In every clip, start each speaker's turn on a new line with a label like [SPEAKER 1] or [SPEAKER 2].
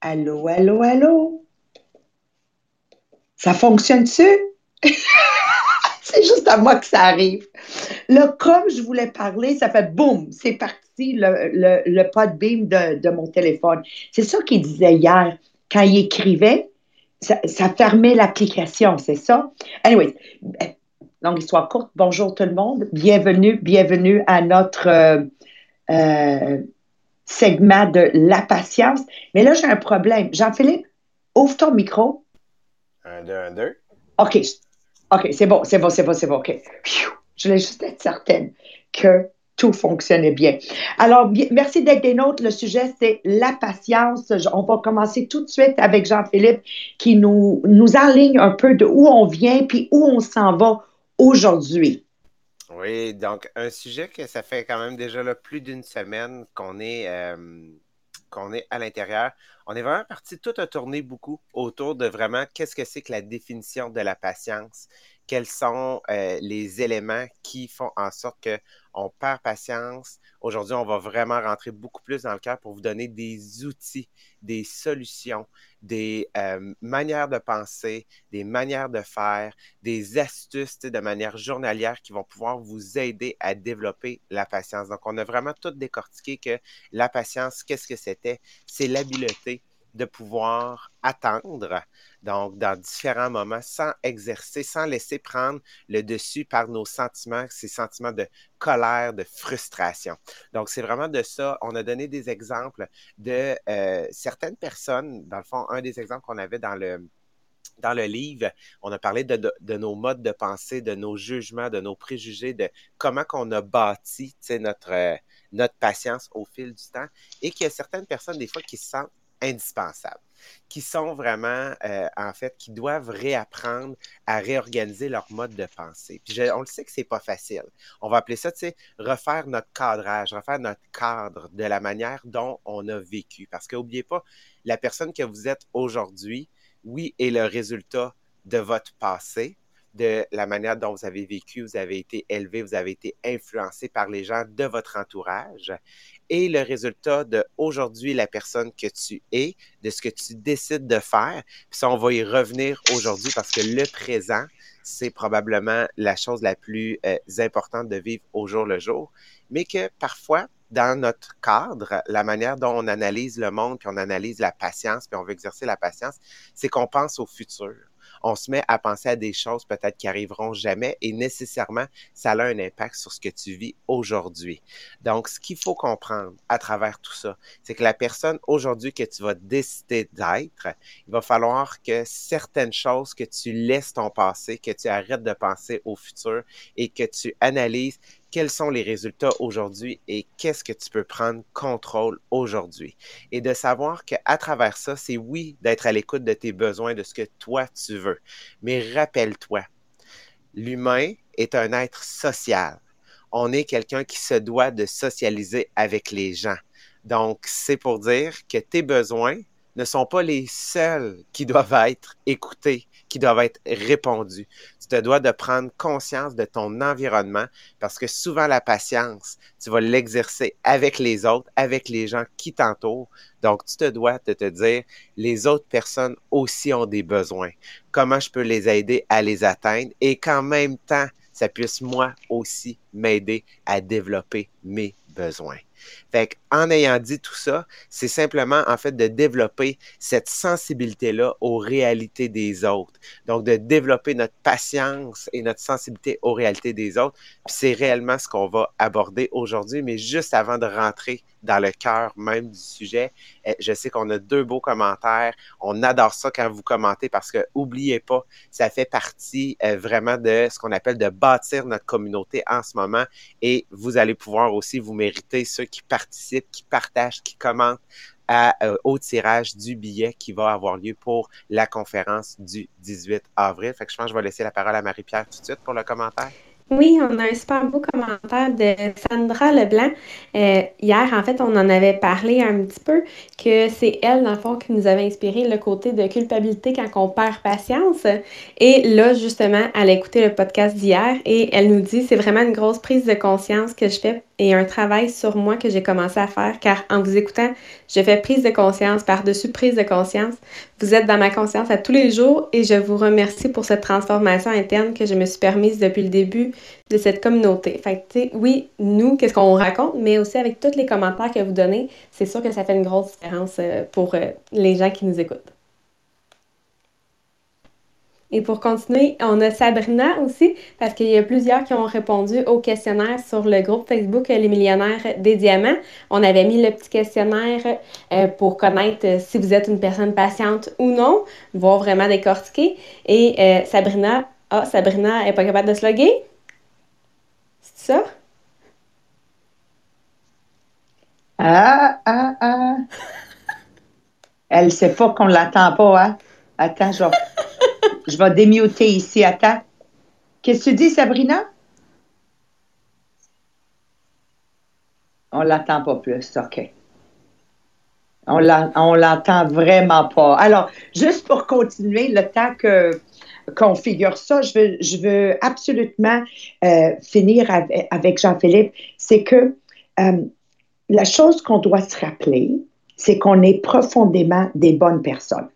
[SPEAKER 1] Allô, allô, allô? Ça fonctionne-tu? c'est juste à moi que ça arrive. Là, comme je voulais parler, ça fait boum, c'est parti le, le, le podbeam de, de mon téléphone. C'est ça qu'il disait hier. Quand il écrivait, ça, fermait l'application, c'est ça? Anyway, longue histoire courte. Bonjour tout le monde. Bienvenue, bienvenue à notre euh, euh, segment de la patience. Mais là, j'ai un problème. Jean-Philippe, ouvre ton micro.
[SPEAKER 2] Un, deux, un, deux.
[SPEAKER 1] OK. OK, c'est bon, c'est bon, c'est bon, c'est bon. OK. Je voulais juste être certaine que tout fonctionnait bien. Alors, merci d'être des nôtres. Le sujet, c'est la patience. On va commencer tout de suite avec Jean-Philippe qui nous, nous enligne un peu de où on vient puis où on s'en va aujourd'hui.
[SPEAKER 2] Oui, donc un sujet que ça fait quand même déjà là, plus d'une semaine qu'on est, euh, qu'on est à l'intérieur. On est vraiment parti tout à tourner beaucoup autour de vraiment qu'est-ce que c'est que la définition de la patience, quels sont euh, les éléments qui font en sorte qu'on perd patience. Aujourd'hui, on va vraiment rentrer beaucoup plus dans le cœur pour vous donner des outils, des solutions, des euh, manières de penser, des manières de faire, des astuces de manière journalière qui vont pouvoir vous aider à développer la patience. Donc, on a vraiment tout décortiqué que la patience, qu'est-ce que c'était? C'est l'habileté de pouvoir attendre, donc dans différents moments, sans exercer, sans laisser prendre le dessus par nos sentiments, ces sentiments de colère, de frustration. Donc, c'est vraiment de ça. On a donné des exemples de euh, certaines personnes, dans le fond, un des exemples qu'on avait dans le, dans le livre, on a parlé de, de, nos modes de pensée, de nos jugements, de nos préjugés, de comment qu'on a bâti notre, euh, notre patience au fil du temps et qu'il y a certaines personnes, des fois, qui se sentent indispensables, qui sont vraiment, euh, en fait, qui doivent réapprendre à réorganiser leur mode de pensée. Puis on le sait que c'est pas facile. On va appeler ça, tu sais, refaire notre cadrage, refaire notre cadre de la manière dont on a vécu. Parce que n'oubliez pas, la personne que vous êtes aujourd'hui, oui, est le résultat de votre passé, de la manière dont vous avez vécu, vous avez été élevé, vous avez été influencé par les gens de votre entourage et le résultat de aujourd'hui la personne que tu es, de ce que tu décides de faire. Puis ça, on va y revenir aujourd'hui parce que le présent, c'est probablement la chose la plus euh, importante de vivre au jour le jour, mais que parfois, dans notre cadre, la manière dont on analyse le monde, puis on analyse la patience, puis on veut exercer la patience, c'est qu'on pense au futur on se met à penser à des choses peut-être qui arriveront jamais et nécessairement, ça a un impact sur ce que tu vis aujourd'hui. Donc, ce qu'il faut comprendre à travers tout ça, c'est que la personne aujourd'hui que tu vas décider d'être, il va falloir que certaines choses que tu laisses ton passé, que tu arrêtes de penser au futur et que tu analyses quels sont les résultats aujourd'hui et qu'est-ce que tu peux prendre contrôle aujourd'hui. Et de savoir qu'à travers ça, c'est oui d'être à l'écoute de tes besoins, de ce que toi tu veux. Mais rappelle-toi, l'humain est un être social. On est quelqu'un qui se doit de socialiser avec les gens. Donc, c'est pour dire que tes besoins ne sont pas les seuls qui doivent être écoutés, qui doivent être répondus. Tu te dois de prendre conscience de ton environnement parce que souvent la patience, tu vas l'exercer avec les autres, avec les gens qui t'entourent. Donc, tu te dois de te dire, les autres personnes aussi ont des besoins. Comment je peux les aider à les atteindre et qu'en même temps, ça puisse moi aussi m'aider à développer mes besoins? Fait en ayant dit tout ça, c'est simplement en fait de développer cette sensibilité-là aux réalités des autres. Donc, de développer notre patience et notre sensibilité aux réalités des autres. C'est réellement ce qu'on va aborder aujourd'hui. Mais juste avant de rentrer dans le cœur même du sujet, eh, je sais qu'on a deux beaux commentaires. On adore ça quand vous commentez parce que, oubliez pas, ça fait partie euh, vraiment de ce qu'on appelle de bâtir notre communauté en ce moment. Et vous allez pouvoir aussi vous mériter ceux qui participent, qui partagent, qui commentent euh, au tirage du billet qui va avoir lieu pour la conférence du 18 avril. Fait que je pense que je vais laisser la parole à Marie-Pierre tout de suite pour le commentaire.
[SPEAKER 3] Oui, on a un super beau commentaire de Sandra Leblanc. Euh, hier, en fait, on en avait parlé un petit peu que c'est elle, dans le fond, qui nous avait inspiré le côté de culpabilité quand on perd patience. Et là, justement, elle a écouté le podcast d'hier et elle nous dit c'est vraiment une grosse prise de conscience que je fais et un travail sur moi que j'ai commencé à faire car en vous écoutant, je fais prise de conscience par-dessus prise de conscience. Vous êtes dans ma conscience à tous les jours et je vous remercie pour cette transformation interne que je me suis permise depuis le début de cette communauté. Fait que, oui, nous, qu'est-ce qu'on raconte, mais aussi avec tous les commentaires que vous donnez, c'est sûr que ça fait une grosse différence euh, pour euh, les gens qui nous écoutent. Et pour continuer, on a Sabrina aussi, parce qu'il y a plusieurs qui ont répondu au questionnaire sur le groupe Facebook Les Millionnaires des Diamants. On avait mis le petit questionnaire euh, pour connaître euh, si vous êtes une personne patiente ou non, voir vraiment décortiquer. Et euh, Sabrina, ah, Sabrina n'est pas capable de se loguer?
[SPEAKER 1] Ah, ah, ah. Elle sait pas qu'on l'attend pas, hein? Attends, je vais... Je vais démuter ici. Attends. Qu'est-ce que tu dis, Sabrina? On ne l'entend pas plus. OK. On l'entend vraiment pas. Alors, juste pour continuer, le temps que qu'on figure ça, je veux, absolument euh, finir avec, Jean-Philippe, c'est que euh, la chose qu'on doit se rappeler, c'est qu'on est profondément des bonnes personnes.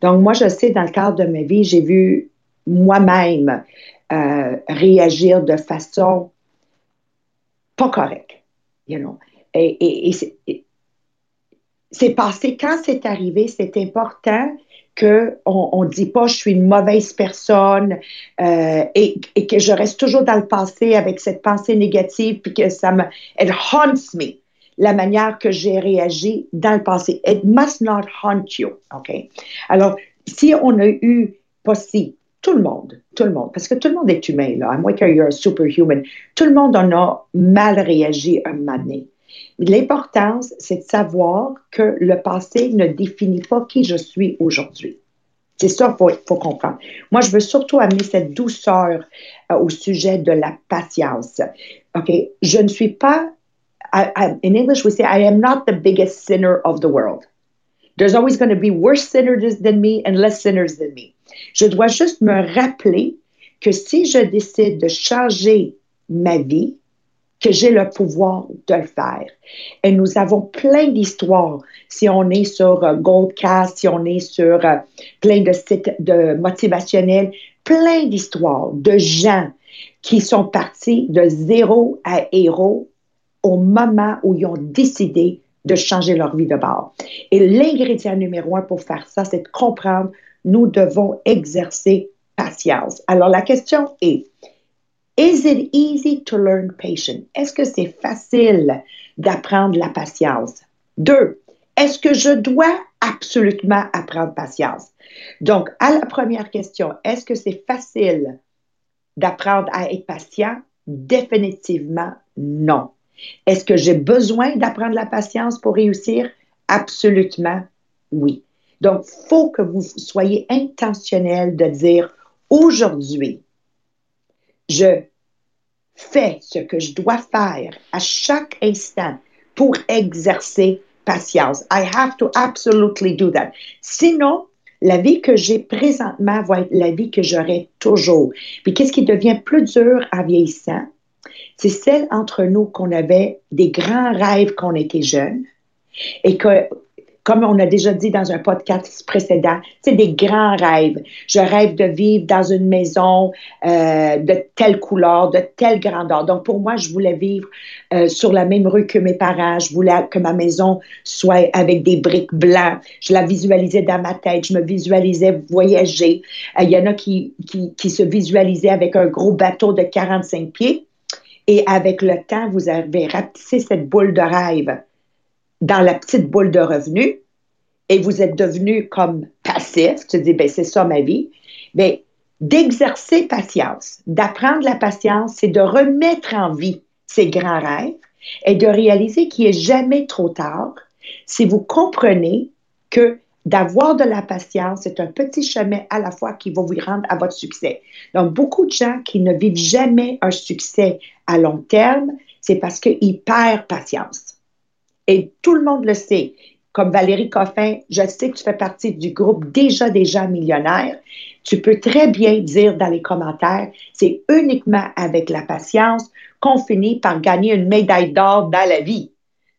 [SPEAKER 1] Donc, moi, je sais, dans le cadre de ma vie, j'ai vu moi-même euh, réagir de façon pas correcte. You know? Et, c'est passé, quand c'est arrivé, c'est important qu'on ne dit pas je suis une mauvaise personne euh, et, que je reste toujours dans le passé avec cette pensée négative puis que ça me, it haunts me la manière que j'ai réagi dans le passé. It must not haunt you. OK? Alors, si on a eu, pas si, tout le monde, tout le monde, parce que tout le monde est humain, là, à moins que you're superhuman, tout le monde en a mal réagi un moment. L'importance, c'est de savoir que le passé ne définit pas qui je suis aujourd'hui. C'est ça qu'il faut, comprendre. Moi, je veux surtout amener cette douceur euh, au sujet de la patience. OK? Je ne suis pas I, in English, we say, I am not the biggest sinner of the world. There's always going to be worse sinners than me and less sinners than me. Je dois juste me rappeler que si je décide de changer ma vie, que j'ai le pouvoir de le faire. Et nous avons plein d'histoires. Si on est sur uh, Goldcast, si on est sur uh, plein de sites de motivationnels, plein d'histoires de gens qui sont partis de zéro à héros au moment où ils ont décidé de changer leur vie de bord. Et l'ingrédient numéro un pour faire ça, c'est de comprendre, nous devons exercer patience. Alors la question est, is it easy to learn patience? Est-ce que c'est facile d'apprendre la patience? Deux, est-ce que je dois absolument apprendre patience? Donc, à la première question, est-ce que c'est facile d'apprendre à être patient? Définitivement non. Est-ce que j'ai besoin d'apprendre la patience pour réussir? Absolument oui. Donc, il faut que vous soyez intentionnel de dire aujourd'hui, je fais ce que je dois faire à chaque instant pour exercer patience. I have to absolutely do that. Sinon, la vie que j'ai présentement va être la vie que j'aurai toujours. Puis qu'est-ce qui devient plus dur en vieillissant? c'est celle entre nous qu'on avait des grands rêves quand on était jeunes et que, comme on a déjà dit dans un podcast précédent, c'est des grands rêves. Je rêve de vivre dans une maison euh, de telle couleur, de telle grandeur. Donc, pour moi, je voulais vivre euh, sur la même rue que mes parents. Je voulais que ma maison soit avec des briques blancs. Je la visualisais dans ma tête. Je me visualisais voyager. Euh, il y en a qui, qui, qui se visualisaient avec un gros bateau de 45 pieds. Et avec le temps, vous avez rapetissé cette boule de rêve dans la petite boule de revenus et vous êtes devenu comme passif. Tu dis, ben, c'est ça ma vie. Mais d'exercer patience, d'apprendre la patience, c'est de remettre en vie ces grands rêves et de réaliser qu'il n'est jamais trop tard si vous comprenez que d'avoir de la patience, c'est un petit chemin à la fois qui va vous rendre à votre succès. Donc, beaucoup de gens qui ne vivent jamais un succès à long terme, c'est parce qu'ils perdent patience. Et tout le monde le sait. comme Valérie Coffin, je sais que tu fais partie du groupe Déjà Déjà Millionnaire. Tu peux très bien dire dans les commentaires, c'est uniquement avec la patience qu'on finit par gagner une médaille d'or dans la vie.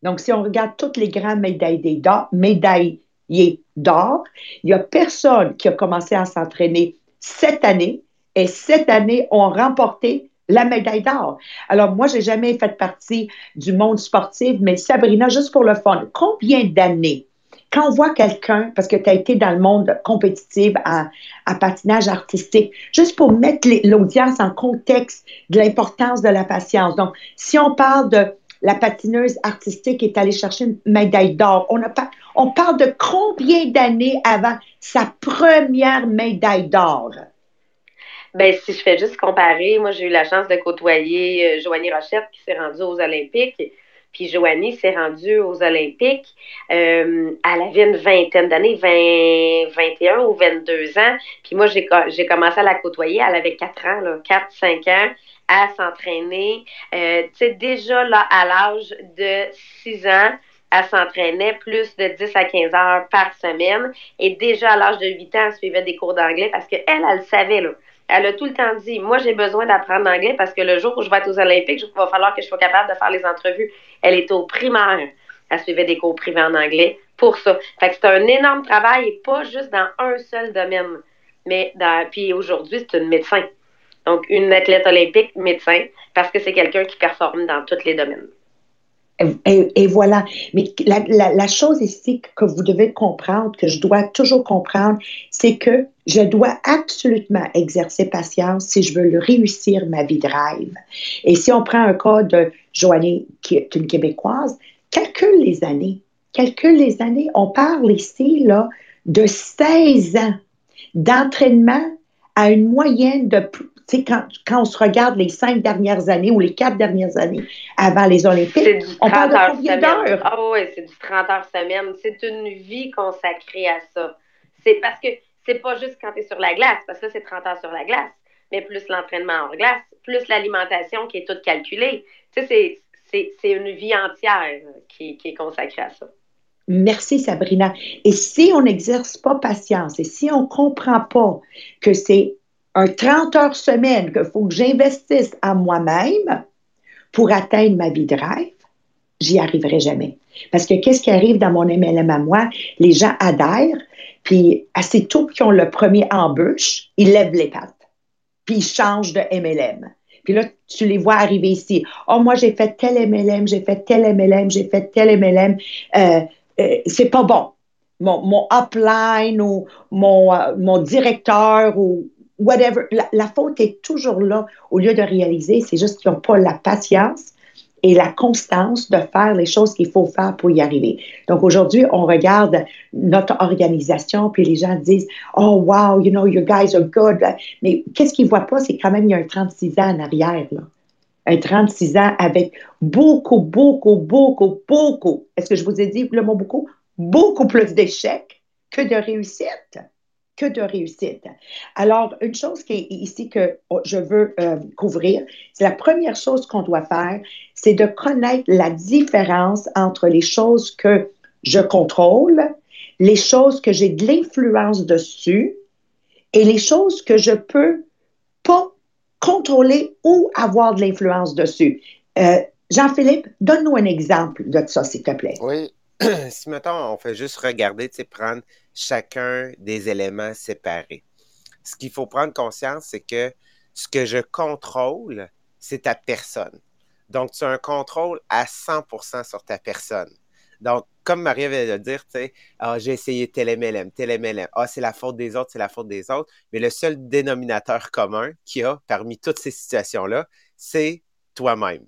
[SPEAKER 1] Donc, si on regarde toutes les grandes médailles d'or, d'or, il n'y a personne qui a commencé à s'entraîner cette année et cette année ont remporté la médaille d'or. Alors, moi, j'ai jamais fait partie du monde sportif, mais Sabrina, juste pour le fun, combien d'années quand on voit quelqu'un, parce que tu as été dans le monde compétitif à, patinage artistique, juste pour mettre l'audience en contexte de l'importance de la patience. Donc, si on parle de la patineuse artistique est allée chercher une médaille d'or, on parle de combien d'années avant sa première médaille d'or?
[SPEAKER 4] Ben, si je fais juste comparer, moi, j'ai eu la chance de côtoyer euh, Joanie Rochette qui s'est rendue aux Olympiques. Puis Joanie s'est rendue aux Olympiques. Euh, elle avait une vingtaine d'années, 20, 21 ou 22 ans. Puis moi, j'ai, commencé à la côtoyer. Elle avait 4 ans, là, 4, 5 ans, à s'entraîner. Euh, tu sais, déjà là, à l'âge de 6 ans, elle s'entraînait plus de 10 à 15 heures par semaine. Et déjà à l'âge de 8 ans, elle suivait des cours d'anglais parce qu'elle, elle, elle le savait. Là elle a tout le temps dit Moi, j'ai besoin d'apprendre l'anglais parce que le jour où je vais être aux Olympiques, il va falloir que je sois capable de faire les entrevues. Elle était au primaire. Elle suivait des cours privés en anglais pour ça. Fait que c'est un énorme travail et pas juste dans un seul domaine. Mais dans, puis aujourd'hui, c'est une médecin. Donc, une athlète olympique, médecin, parce que c'est quelqu'un qui performe dans tous les domaines.
[SPEAKER 1] Et, voilà. Mais la, chose ici que vous devez comprendre, que je dois toujours comprendre, c'est que je dois absolument exercer patience si je veux réussir ma vie de rêve. Et si on prend un cas de Joanie, qui est une Québécoise, calcule les années. Calcule les années. On parle ici là, de 16 ans d'entraînement à une moyenne de quand, quand on se regarde les cinq dernières années ou les quatre dernières années avant les Olympiques, on parle de combien d'heures?
[SPEAKER 4] Ah oui, c'est du 30 heures semaine. C'est une vie consacrée à ça. C'est parce que c'est pas juste quand tu es sur la glace, parce que c'est 30 heures sur la glace, mais plus l'entraînement en glace, plus l'alimentation qui est toute calculée. Tu sais, c'est une vie entière qui, qui est consacrée à ça.
[SPEAKER 1] Merci Sabrina. Et si on n'exerce pas patience et si on ne comprend pas que c'est un 30 heures semaine qu'il faut que j'investisse à moi-même pour atteindre ma vie de rêve, j'y arriverai jamais. Parce que qu'est-ce qui arrive dans mon MLM à moi? Les gens adhèrent, puis assez tôt qu'ils ont le premier embûche, ils lèvent les pattes, puis ils changent de MLM. Puis là, tu les vois arriver ici. Oh, moi, j'ai fait tel MLM, j'ai fait tel MLM, j'ai fait tel MLM. Euh, euh, c'est pas bon. Mon, mon upline ou mon, euh, mon directeur ou whatever. La, faute est toujours là au lieu de réaliser, c'est juste qu'ils n'ont pas la patience et la constance de faire les choses qu'il faut faire pour y arriver. Donc aujourd'hui, on regarde notre organisation, puis les gens disent Oh wow, you know, you guys are good. Mais qu'est-ce qu'ils ne voient pas, c'est quand même il y a un 36 ans en arrière. Là. Un 36 ans avec beaucoup, beaucoup, beaucoup, beaucoup. Est-ce que je vous ai dit le mot beaucoup? Beaucoup plus d'échecs que de réussites que de réussite. Alors, une chose qui est ici que je veux euh, couvrir, c'est la première chose qu'on doit faire, c'est de connaître la différence entre les choses que je contrôle, les choses que j'ai de l'influence dessus et les choses que je peux pas contrôler ou avoir de l'influence dessus. Euh, Jean-Philippe, donne-nous un exemple de ça, s'il te plaît.
[SPEAKER 2] Oui. si, mettons, on fait juste regarder, tu sais, prendre chacun des éléments séparés. Ce qu'il faut prendre conscience, c'est que ce que je contrôle, c'est ta personne. Donc, tu as un contrôle à 100% sur ta personne. Donc, comme Maria vient de dire, tu sais, ah, j'ai essayé tel MLM, tel MLM. Ah, c'est la faute des autres, c'est la faute des autres. Mais le seul dénominateur commun qu'il y a parmi toutes ces situations-là, c'est toi-même.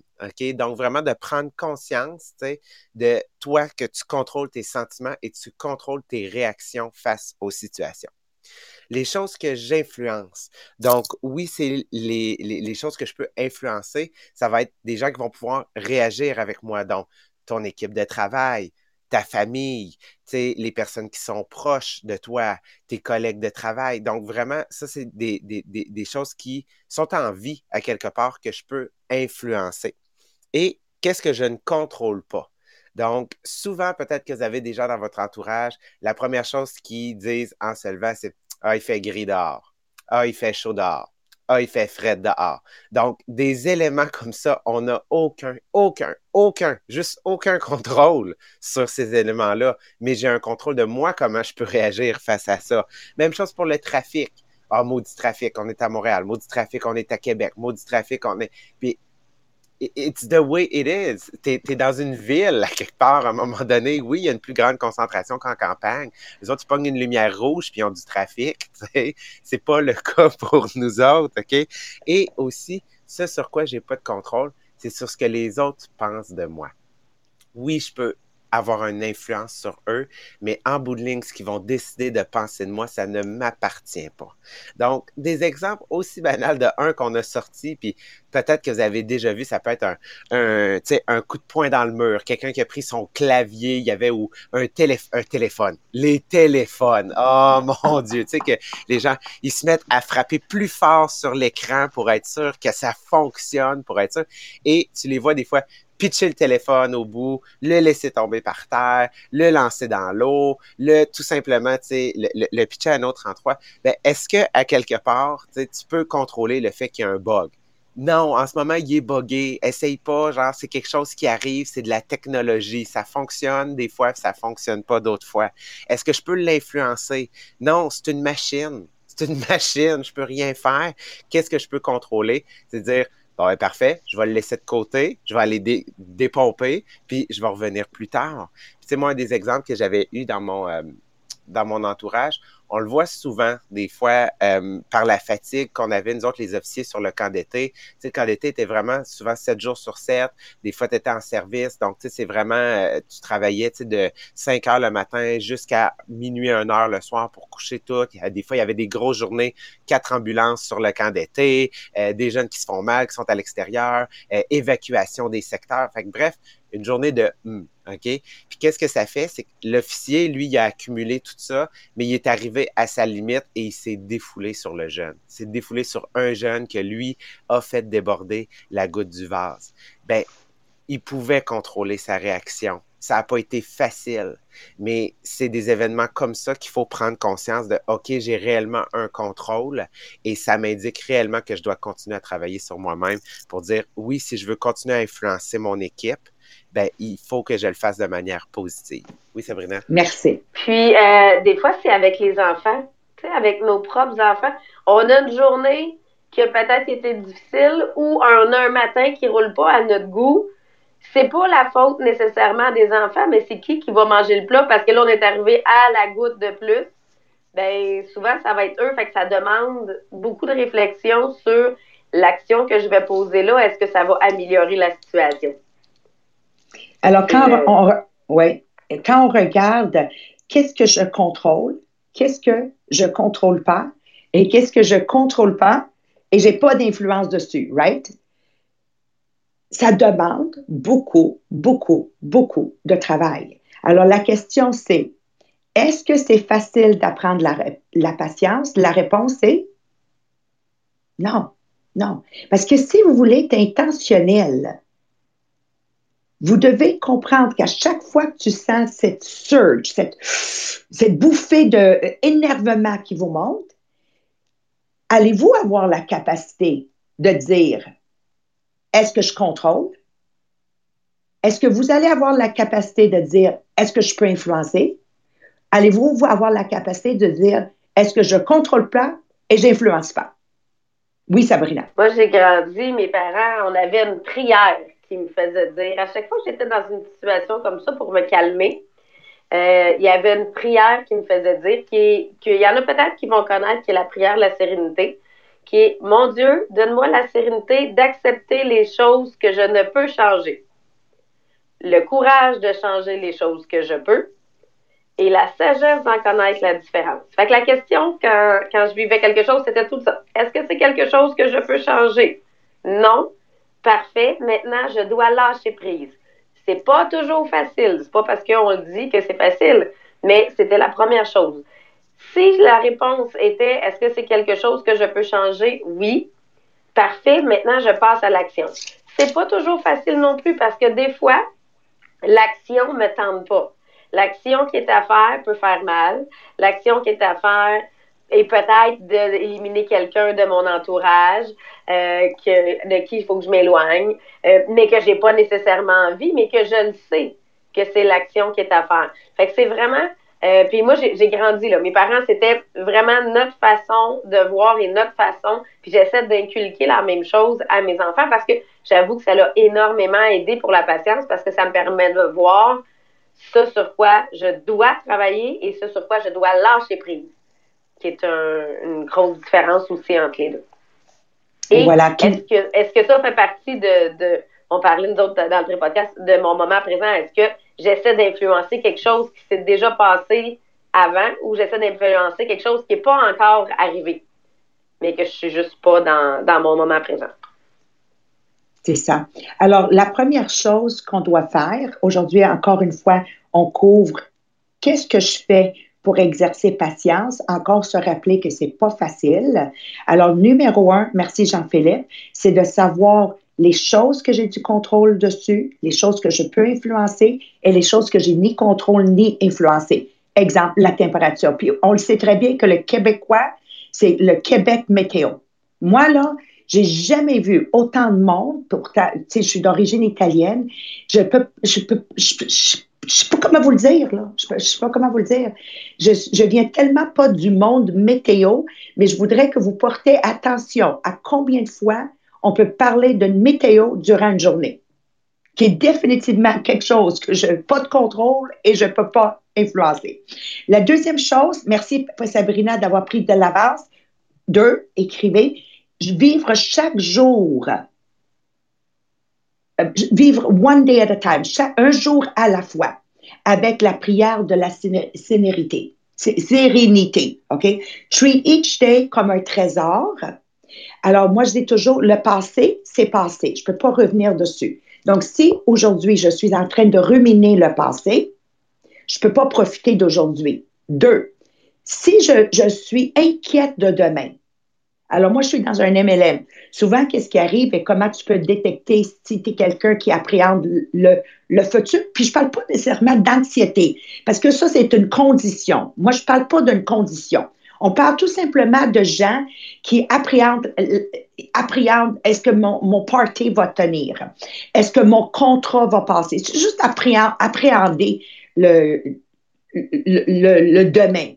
[SPEAKER 2] Donc, vraiment de prendre conscience de toi que tu contrôles tes sentiments et tu contrôles tes réactions face aux situations. Les choses que j'influence. Donc, oui, c'est les, les, choses que je peux influencer. Ça va être des gens qui vont pouvoir réagir avec moi. Donc, ton équipe de travail, ta famille, les personnes qui sont proches de toi, tes collègues de travail. Donc, vraiment, ça, c'est des, des, des, choses qui sont en vie à quelque part que je peux influencer. Et qu'est-ce que je ne contrôle pas? Donc, souvent, peut-être que vous avez des gens dans votre entourage, la première chose qu'ils disent en se levant, c'est Ah, il fait gris dehors. Ah, il fait chaud dehors. Ah, il fait frais dehors. Donc, des éléments comme ça, on n'a aucun, aucun, aucun, juste aucun contrôle sur ces éléments-là. Mais j'ai un contrôle de moi, comment je peux réagir face à ça. Même chose pour le trafic. Ah, maudit trafic, on est à Montréal. Maudit trafic, on est à Québec. Maudit trafic, on est. Puis it's the way it is. Tu es, dans une ville, à quelque part, à un moment donné. Oui, il y a une plus grande concentration qu'en campagne. Les autres, tu pognes une lumière rouge puis ils ont du trafic. C'est pas le cas pour nous autres, OK? Et aussi, ce sur quoi j'ai pas de contrôle, c'est sur ce que les autres pensent de moi. Oui, je peux avoir une influence sur eux, mais en bout de ligne, ce qu'ils vont décider de penser de moi, ça ne m'appartient pas. Donc, des exemples aussi banals de un qu'on a sorti, puis peut-être que vous avez déjà vu, ça peut être un, un, coup de poing dans le mur, quelqu'un qui a pris son clavier, il y avait ou un, un téléphone. Les téléphones, oh mon Dieu, tu sais que les gens, ils se mettent à frapper plus fort sur l'écran pour être sûr que ça fonctionne, pour être sûr. Et tu les vois des fois pitcher le téléphone au bout, le laisser tomber par terre, le lancer dans l'eau, le tout simplement, tu sais, le, le, pitcher à un autre endroit. Ben, est-ce que à quelque part, tu peux contrôler le fait qu'il y a un bug? Non, en ce moment, il est buggé. Essaye pas, genre, c'est quelque chose qui arrive, c'est de la technologie. Ça fonctionne des fois, ça fonctionne pas d'autres fois. Est-ce que je peux l'influencer? Non, c'est une machine. C'est une machine, je peux rien faire. Qu'est-ce que je peux contrôler? C'est dire, Bon, ben, parfait, je vais le laisser de côté, je vais aller dépomper, puis je vais revenir plus tard. C'est moi un des exemples que j'avais eu dans mon, euh, dans mon entourage on le voit souvent, des fois, euh, par la fatigue qu'on avait, nous autres, les officiers, sur le camp d'été. Tu sais, le camp d'été était vraiment souvent sept jours sur sept. Des fois, tu étais en service. Donc, tu sais, c'est vraiment, euh, tu travaillais, de 5 heures le matin jusqu'à minuit, 1 heure le soir pour coucher tout. Des fois, il y avait des grosses journées, quatre ambulances sur le camp d'été, euh, des jeunes qui se font mal, qui sont à l'extérieur, évacuation des secteurs. Bref, une journée de hmm, OK? Puis qu'est-ce que ça fait? C'est que l'officier, lui, a accumulé tout ça, mais il est arrivé à sa limite et il s'est défoulé sur le jeune. Il s'est défoulé sur un jeune que lui a fait déborder la goutte du vase. Ben, il pouvait contrôler sa réaction. Ça n'a pas été facile, mais c'est des événements comme ça qu'il faut prendre conscience de OK, j'ai réellement un contrôle et ça m'indique réellement que je dois continuer à travailler sur moi-même pour dire oui, si je veux continuer à influencer mon équipe, ben, il faut que je le fasse de manière positive. Oui, Sabrina?
[SPEAKER 1] Merci.
[SPEAKER 4] Puis, euh, des fois, c'est avec les enfants, avec nos propres enfants. On a une journée qui a peut-être été difficile ou on a un matin qui roule pas à notre goût. C'est pas la faute nécessairement des enfants, mais c'est qui qui va manger le plat? Parce que là, on est arrivé à la goutte de plus. Ben, souvent, ça va être eux. Fait que ça demande beaucoup de réflexion sur l'action que je vais poser là. Est-ce que ça va améliorer la situation?
[SPEAKER 1] Alors, quand on, ouais, quand on regarde qu'est-ce que je contrôle, qu'est-ce que je contrôle pas? Et qu'est-ce que je contrôle pas? Et j'ai pas d'influence dessus, right? Ça demande beaucoup, beaucoup, beaucoup de travail. Alors, la question, c'est est-ce que c'est facile d'apprendre la, patience? La réponse est non, non. Parce que si vous voulez être intentionnel, vous devez comprendre qu'à chaque fois que tu sens cette surge, cette, cette bouffée d'énervement qui vous monte, allez-vous avoir la capacité de dire, est-ce que je contrôle? Est-ce que vous allez avoir la capacité de dire, est-ce que je peux influencer? Allez-vous avoir la capacité de dire, est-ce que je contrôle pas et j'influence pas? Oui, Sabrina.
[SPEAKER 4] Moi, j'ai grandi, mes parents, on avait une prière qui me faisait dire, à chaque fois que j'étais dans une situation comme ça pour me calmer, euh, il y avait une prière qui me faisait dire qu'il y en a peut-être qui vont connaître, qui est la prière de la sérénité, qui est Mon Dieu, donne-moi la sérénité d'accepter les choses que je ne peux changer, le courage de changer les choses que je peux et la sagesse d'en connaître la différence. Fait que la question, quand, je vivais quelque chose, c'était tout ça. Est-ce que c'est quelque chose que je peux changer? Non. Parfait. Maintenant, je dois lâcher prise. C'est pas toujours facile. C'est pas parce qu'on dit que c'est facile, mais c'était la première chose. Si la réponse était est-ce que c'est quelque chose que je peux changer? Oui. Parfait. Maintenant, je passe à l'action. C'est pas toujours facile non plus parce que des fois, l'action me tente pas. L'action qui est à faire peut faire mal. L'action qui est à faire est peut-être d'éliminer quelqu'un de mon entourage euh, de qui il faut que je m'éloigne, euh, mais que j'ai pas nécessairement envie, mais que je le sais que c'est l'action qui est à faire. Fait que c'est vraiment euh, puis moi, j'ai grandi là. Mes parents, c'était vraiment notre façon de voir et notre façon. Puis j'essaie d'inculquer la même chose à mes enfants parce que j'avoue que ça l'a énormément aidé pour la patience parce que ça me permet de voir ce sur quoi je dois travailler et ce sur quoi je dois lâcher prise, qui est une grosse différence aussi entre les deux. Et voilà. est-ce que, est que ça fait partie de, de on parlait nous autres dans le podcast de mon moment présent, est-ce que j'essaie d'influencer quelque chose qui s'est déjà passé avant ou j'essaie d'influencer quelque chose qui n'est pas encore arrivé, mais que je suis juste pas dans, dans mon moment présent.
[SPEAKER 1] C'est ça. Alors, la première chose qu'on doit faire, aujourd'hui, encore une fois, on couvre qu'est-ce que je fais pour exercer patience, encore se rappeler que c'est pas facile. Alors, numéro un, merci Jean-Philippe, c'est de savoir les choses que j'ai du contrôle dessus, les choses que je peux influencer et les choses que j'ai ni contrôle ni influencer. Exemple, la température. Puis on le sait très bien que le Québécois, c'est le Québec météo. Moi, là, j'ai jamais vu autant de monde. Pour tu sais, je suis d'origine italienne. Je peux, je peux, je, sais pas comment vous le dire, là. Je, ne sais pas comment vous le dire. Je, je viens tellement pas du monde météo, mais je voudrais que vous portez attention à combien de fois on peut parler d'une météo durant une journée, qui est définitivement quelque chose que je n'ai pas de contrôle et je ne peux pas influencer. La deuxième chose, merci Sabrina d'avoir pris de l'avance. Deux, écrivez, vivre chaque jour, euh, vivre one day at a time, un jour à la fois, avec la prière de la sérénité. Sérénité, OK? Treat each day comme un trésor alors, moi, je dis toujours, le passé, c'est passé. Je ne peux pas revenir dessus. Donc, si aujourd'hui, je suis en train de ruminer le passé, je ne peux pas profiter d'aujourd'hui. Deux, si je, suis inquiète de demain, alors moi, je suis dans un MLM. Souvent, qu'est-ce qui arrive et comment tu peux détecter si tu es quelqu'un qui appréhende le, le futur? Puis je ne parle pas nécessairement d'anxiété, parce que ça, c'est une condition. Moi, je ne parle pas d'une condition. On parle tout simplement de gens qui appréhendent, appréhendent est-ce que mon, mon, party va tenir? Est-ce que mon contrat va passer? C'est juste appréhender le, le, le demain.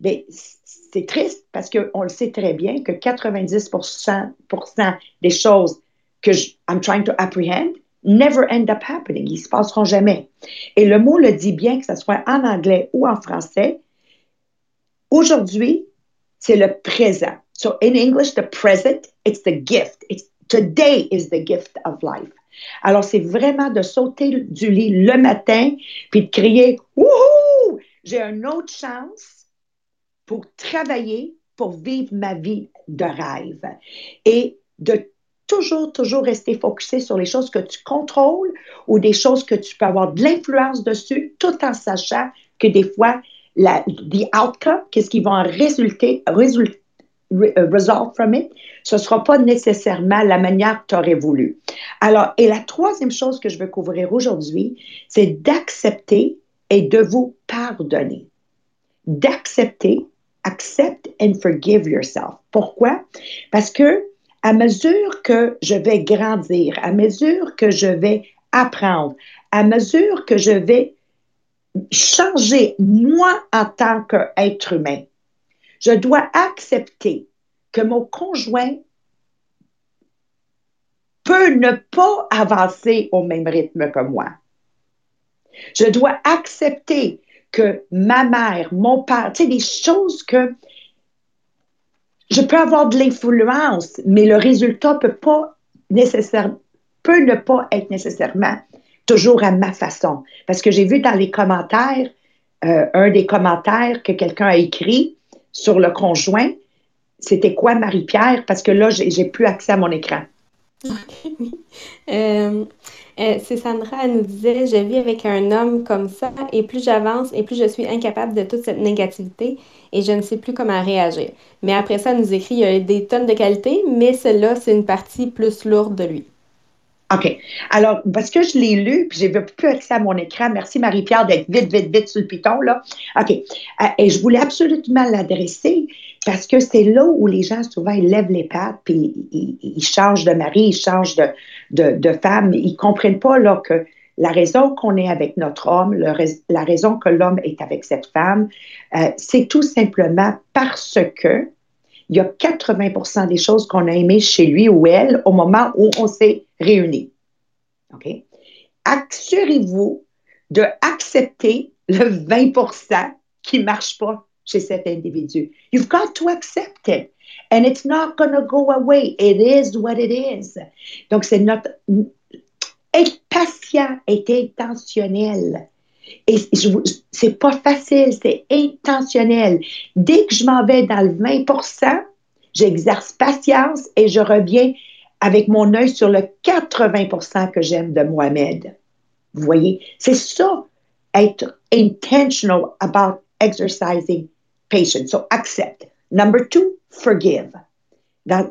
[SPEAKER 1] Mais c'est triste parce qu'on le sait très bien que 90% des choses que je, I'm trying to apprehend never end up happening. Ils ne se passeront jamais. Et le mot le dit bien, que ce soit en anglais ou en français, Aujourd'hui, c'est le présent. So in English, the present, it's the gift. It's, today is the gift of life. Alors, c'est vraiment de sauter du lit le matin puis de crier Wouhou! J'ai une autre chance pour travailler, pour vivre ma vie de rêve. Et de toujours, toujours rester focusé sur les choses que tu contrôles ou des choses que tu peux avoir de l'influence dessus, tout en sachant que des fois, la, the outcome, qu'est-ce qui va en résulter, résulter euh, result from it, ce ne sera pas nécessairement la manière que tu aurais voulu. Alors, et la troisième chose que je veux couvrir aujourd'hui, c'est d'accepter et de vous pardonner. D'accepter, accept and forgive yourself. Pourquoi? Parce que à mesure que je vais grandir, à mesure que je vais apprendre, à mesure que je vais changer moi en tant qu'être humain. Je dois accepter que mon conjoint peut ne pas avancer au même rythme que moi. Je dois accepter que ma mère, mon père, tu sais, des choses que je peux avoir de l'influence, mais le résultat peut pas peut ne pas être nécessairement toujours à ma façon. Parce que j'ai vu dans les commentaires, euh, un des commentaires que quelqu'un a écrit sur le conjoint, c'était quoi Marie-Pierre? Parce que là, j'ai plus accès à mon écran.
[SPEAKER 3] Euh, euh, c'est Sandra, elle nous disait Je vis avec un homme comme ça, et plus j'avance, et plus je suis incapable de toute cette négativité, et je ne sais plus comment réagir. Mais après ça, elle nous écrit Il y a des tonnes de qualités, mais celle-là, c'est une partie plus lourde de lui.
[SPEAKER 1] OK. Alors, parce que je l'ai lu, puis j'ai plus accès à mon écran. Merci Marie-Pierre d'être vite, vite, vite sur le piton, là. OK. Euh, et je voulais absolument l'adresser parce que c'est là où les gens, souvent, ils lèvent les pattes, puis ils, changent de mari, ils changent de, de, femme. Ils comprennent pas, là, que la raison qu'on est avec notre homme, la raison que l'homme est avec cette femme, euh, c'est tout simplement parce que il y a 80% des choses qu'on a aimées chez lui ou elle au moment où on s'est réunis. OK? Assurez-vous de accepter le 20% qui ne marche pas chez cet individu. You've got to accept it. And it's not going to go away. It is what it is. Donc, c'est notre. Être patient est intentionnel. Et c'est pas facile, c'est intentionnel. Dès que je m'en vais dans le 20% j'exerce patience et je reviens avec mon œil sur le 80% que j'aime de Mohamed. Vous voyez, c'est ça, être intentional about exercising patience. So, accept. Number two, forgive.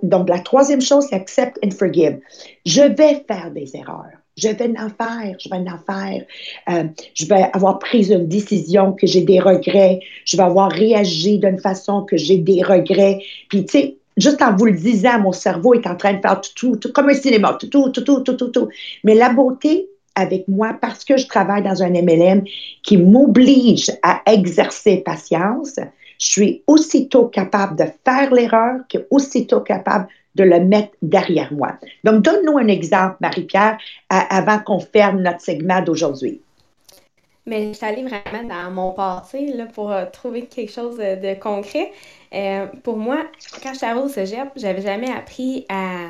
[SPEAKER 1] donc, la troisième chose, c'est accept and forgive. Je vais faire des erreurs je vais en faire, je vais en faire. Euh, je vais avoir pris une décision que j'ai des regrets. Je vais avoir réagi d'une façon que j'ai des regrets. Puis, tu sais, juste en vous le disant, mon cerveau est en train de faire tout, tout, comme un cinéma, tout, tout, tout, tout, tout, tout. Mais la beauté avec moi, parce que je travaille dans un MLM qui m'oblige à exercer patience, je suis aussitôt capable de faire l'erreur qu'aussitôt capable de le mettre derrière moi. Donc, donne-nous un exemple, Marie-Pierre, avant qu'on ferme notre segment d'aujourd'hui.
[SPEAKER 3] Mais je suis allée vraiment dans mon passé là, pour euh, trouver quelque chose de, concret. Euh, pour moi, quand j'étais au cégep, j'avais jamais appris à,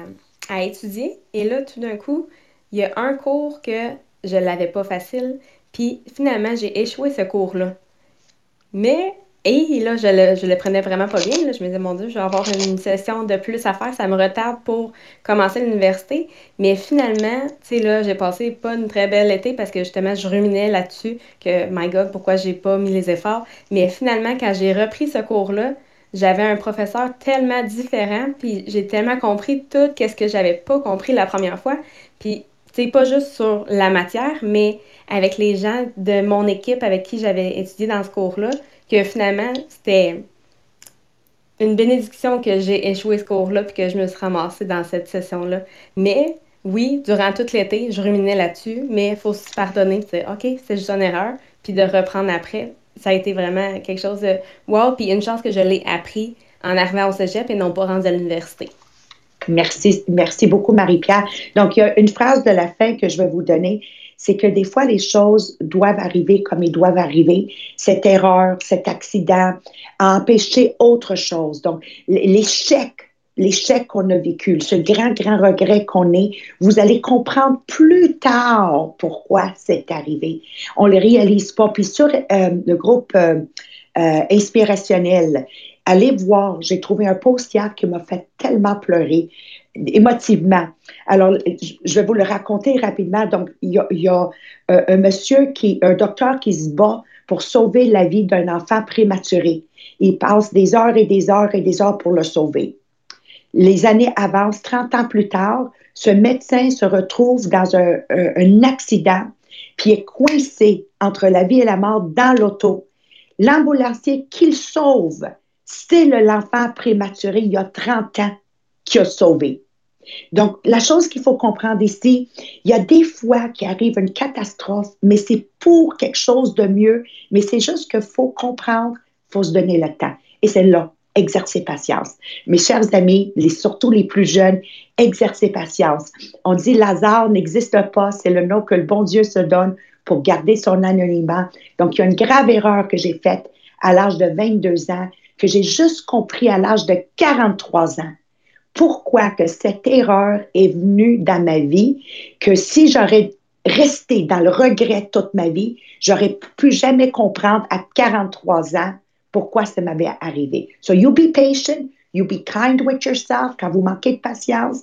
[SPEAKER 3] à, étudier. Et là, tout d'un coup, il y a un cours que je l'avais pas facile. Puis finalement, j'ai échoué ce cours-là. Mais et là, je le, le prenais vraiment pas bien. Je me disais, mon Dieu, je vais avoir une session de plus à faire. Ça me retarde pour commencer l'université. Mais finalement, tu sais, là, j'ai passé pas une très belle été parce que justement, je ruminais là-dessus que, my God, pourquoi j'ai pas mis les efforts. Mais finalement, quand j'ai repris ce cours-là, j'avais un professeur tellement différent, puis j'ai tellement compris tout ce que j'avais pas compris la première fois. Puis, c'est pas juste sur la matière, mais avec les gens de mon équipe avec qui j'avais étudié dans ce cours-là que finalement, c'était une bénédiction que j'ai échoué ce cours-là puis que je me suis ramassée dans cette session-là. Mais oui, durant tout l'été, je ruminais là-dessus, mais il faut se pardonner, dire OK, c'est juste une erreur, puis de reprendre après. Ça a été vraiment quelque chose de wow, puis une chance que je l'ai appris en arrivant au cégep et non pas rendu à l'université.
[SPEAKER 1] Merci, merci beaucoup, Marie-Pierre. Donc, il y a une phrase de la fin que je vais vous donner c'est que des fois, les choses doivent arriver comme ils doivent arriver. Cette erreur, cet accident a empêché autre chose. Donc, l'échec, l'échec qu'on a vécu, ce grand, grand regret qu'on est, vous allez comprendre plus tard pourquoi c'est arrivé. On ne le réalise pas. Puis sur euh, le groupe euh, euh, inspirationnel, allez voir, j'ai trouvé un post hier qui m'a fait tellement pleurer émotivement. Alors, je vais vous le raconter rapidement. Donc, il y a, euh, un monsieur qui, un docteur qui se bat pour sauver la vie d'un enfant prématuré. Il passe des heures et des heures et des heures pour le sauver. Les années avancent, 30 ans plus tard, ce médecin se retrouve dans un, un accident, puis est coincé entre la vie et la mort dans l'auto. L'ambulancier qu'il sauve, c'est l'enfant prématuré il y a 30 ans qui a sauvé. Donc, la chose qu'il faut comprendre ici, il y a des fois qui arrive une catastrophe, mais c'est pour quelque chose de mieux, mais c'est juste qu'il faut comprendre, il faut se donner le temps. Et c'est là, exercer patience. Mes chers amis, les, surtout les plus jeunes, exercer patience. On dit Lazare n'existe pas, c'est le nom que le bon Dieu se donne pour garder son anonymat. Donc, il y a une grave erreur que j'ai faite à l'âge de 22 ans, que j'ai juste compris à l'âge de 43 ans pourquoi que cette erreur est venue dans ma vie, que si j'aurais resté dans le regret toute ma vie, j'aurais pu jamais comprendre à 43 ans pourquoi ça m'avait arrivé. So you be patient, you be kind with yourself quand vous manquez de patience.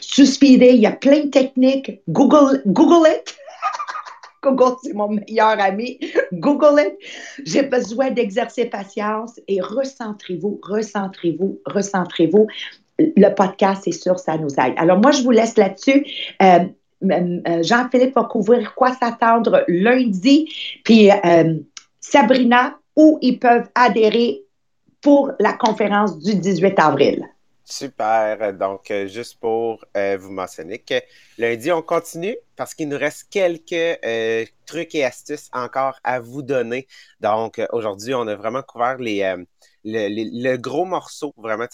[SPEAKER 1] Suspirez, il y a plein de techniques. Google, Google it. Google, c'est mon meilleur ami. Google it. J'ai besoin d'exercer patience et recentrez-vous, recentrez-vous, recentrez-vous le podcast, c'est sûr, ça nous aide. Alors, moi, je vous laisse là-dessus. Euh, Jean-Philippe va couvrir quoi s'attendre lundi. Puis Sabrina, où ils peuvent adhérer pour la conférence du 18 avril?
[SPEAKER 2] Super. Donc, euh, juste pour euh, vous mentionner que lundi, on continue parce qu'il nous reste quelques euh, trucs et astuces encore à vous donner. Donc, aujourd'hui, on a vraiment couvert les, le, gros morceau vraiment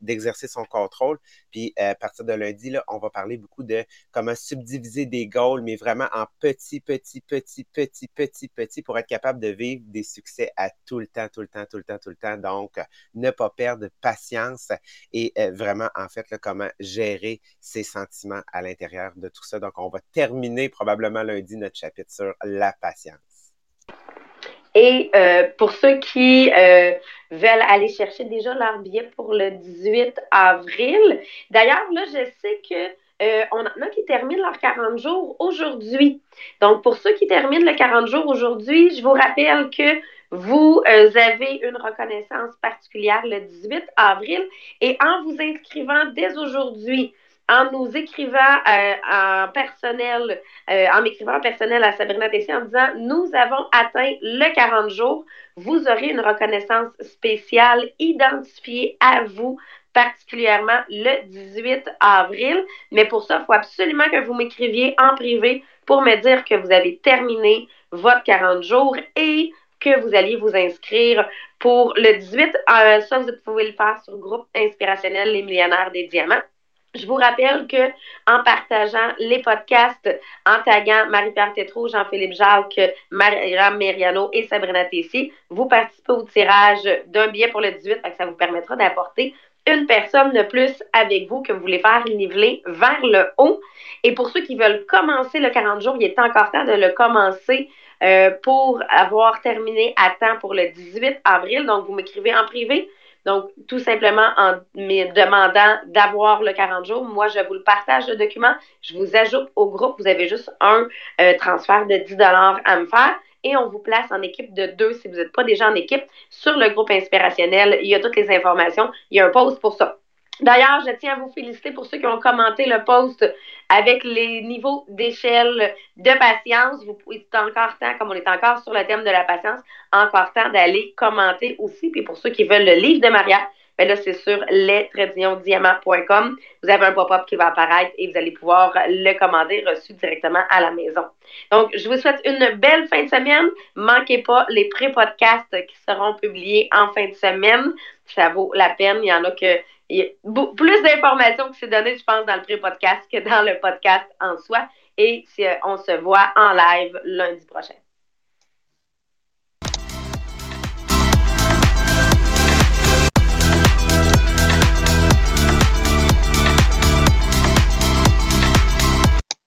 [SPEAKER 2] d'exercer son contrôle. Puis à partir de lundi, là, on va parler beaucoup de comment subdiviser des goals, mais vraiment en petit, petit, petit, petit, petit, petit pour être capable de vivre des succès à tout le temps, tout le temps, tout le temps, tout le temps. Donc, ne pas perdre patience et euh, vraiment, en fait, comment gérer ses sentiments à l'intérieur de tout ça. Donc, on va terminer probablement lundi notre chapitre sur la patience.
[SPEAKER 4] Et euh, pour ceux qui euh, veulent aller chercher déjà leur billet pour le 18 avril, d'ailleurs, là, je sais que euh, on en a qui terminent leurs 40 jours aujourd'hui. Donc, pour ceux qui terminent les 40 jours aujourd'hui, je vous rappelle que vous avez une reconnaissance particulière le 18 avril et en vous inscrivant dès aujourd'hui en nous écrivant euh, en personnel, euh, en m'écrivant en personnel à Sabrina Tessier en disant Nous avons atteint le 40 jours, vous aurez une reconnaissance spéciale identifiée à vous particulièrement le 18 avril. Mais pour ça, il faut absolument que vous m'écriviez en privé pour me dire que vous avez terminé votre 40 jours et que vous alliez vous inscrire pour le 18. Euh, ça, vous pouvez le faire sur le groupe inspirationnel Les Millionnaires des Diamants. Je vous rappelle que en partageant les podcasts, en taguant Marie-Pierre Tétrault, Jean-Philippe Jacques, Marie-Ram Meriano et Sabrina Tessy, vous participez au tirage d'un billet pour le 18, ça vous permettra d'apporter une personne de plus avec vous que vous voulez faire niveler vers le haut. Et pour ceux qui veulent commencer le 40 jours, il est encore temps de le commencer euh, pour avoir terminé à temps pour le 18 avril. Donc, vous m'écrivez en privé donc, tout simplement en me demandant d'avoir le 40 jours, moi, je vous le partage le document, je vous ajoute au groupe, vous avez juste un euh, transfert de 10 à me faire et on vous place en équipe de deux si vous n'êtes pas déjà en équipe sur le groupe inspirationnel. Il y a toutes les informations. Il y a un post pour ça. D'ailleurs, je tiens à vous féliciter pour ceux qui ont commenté le post avec les niveaux d'échelle de patience. Vous pouvez encore temps, comme on est encore sur le thème de la patience, encore temps d'aller commenter aussi. Puis pour ceux qui veulent le livre de Maria, ben là, c'est sur diamant.com. Vous avez un pop-up qui va apparaître et vous allez pouvoir le commander reçu directement à la maison. Donc, je vous souhaite une belle fin de semaine. Manquez pas les pré-podcasts qui seront publiés en fin de semaine. Ça vaut la peine. Il y en a que y a plus d'informations qui s'est données, je pense, dans le pré-podcast que dans le podcast en soi. Et on se voit en live lundi prochain.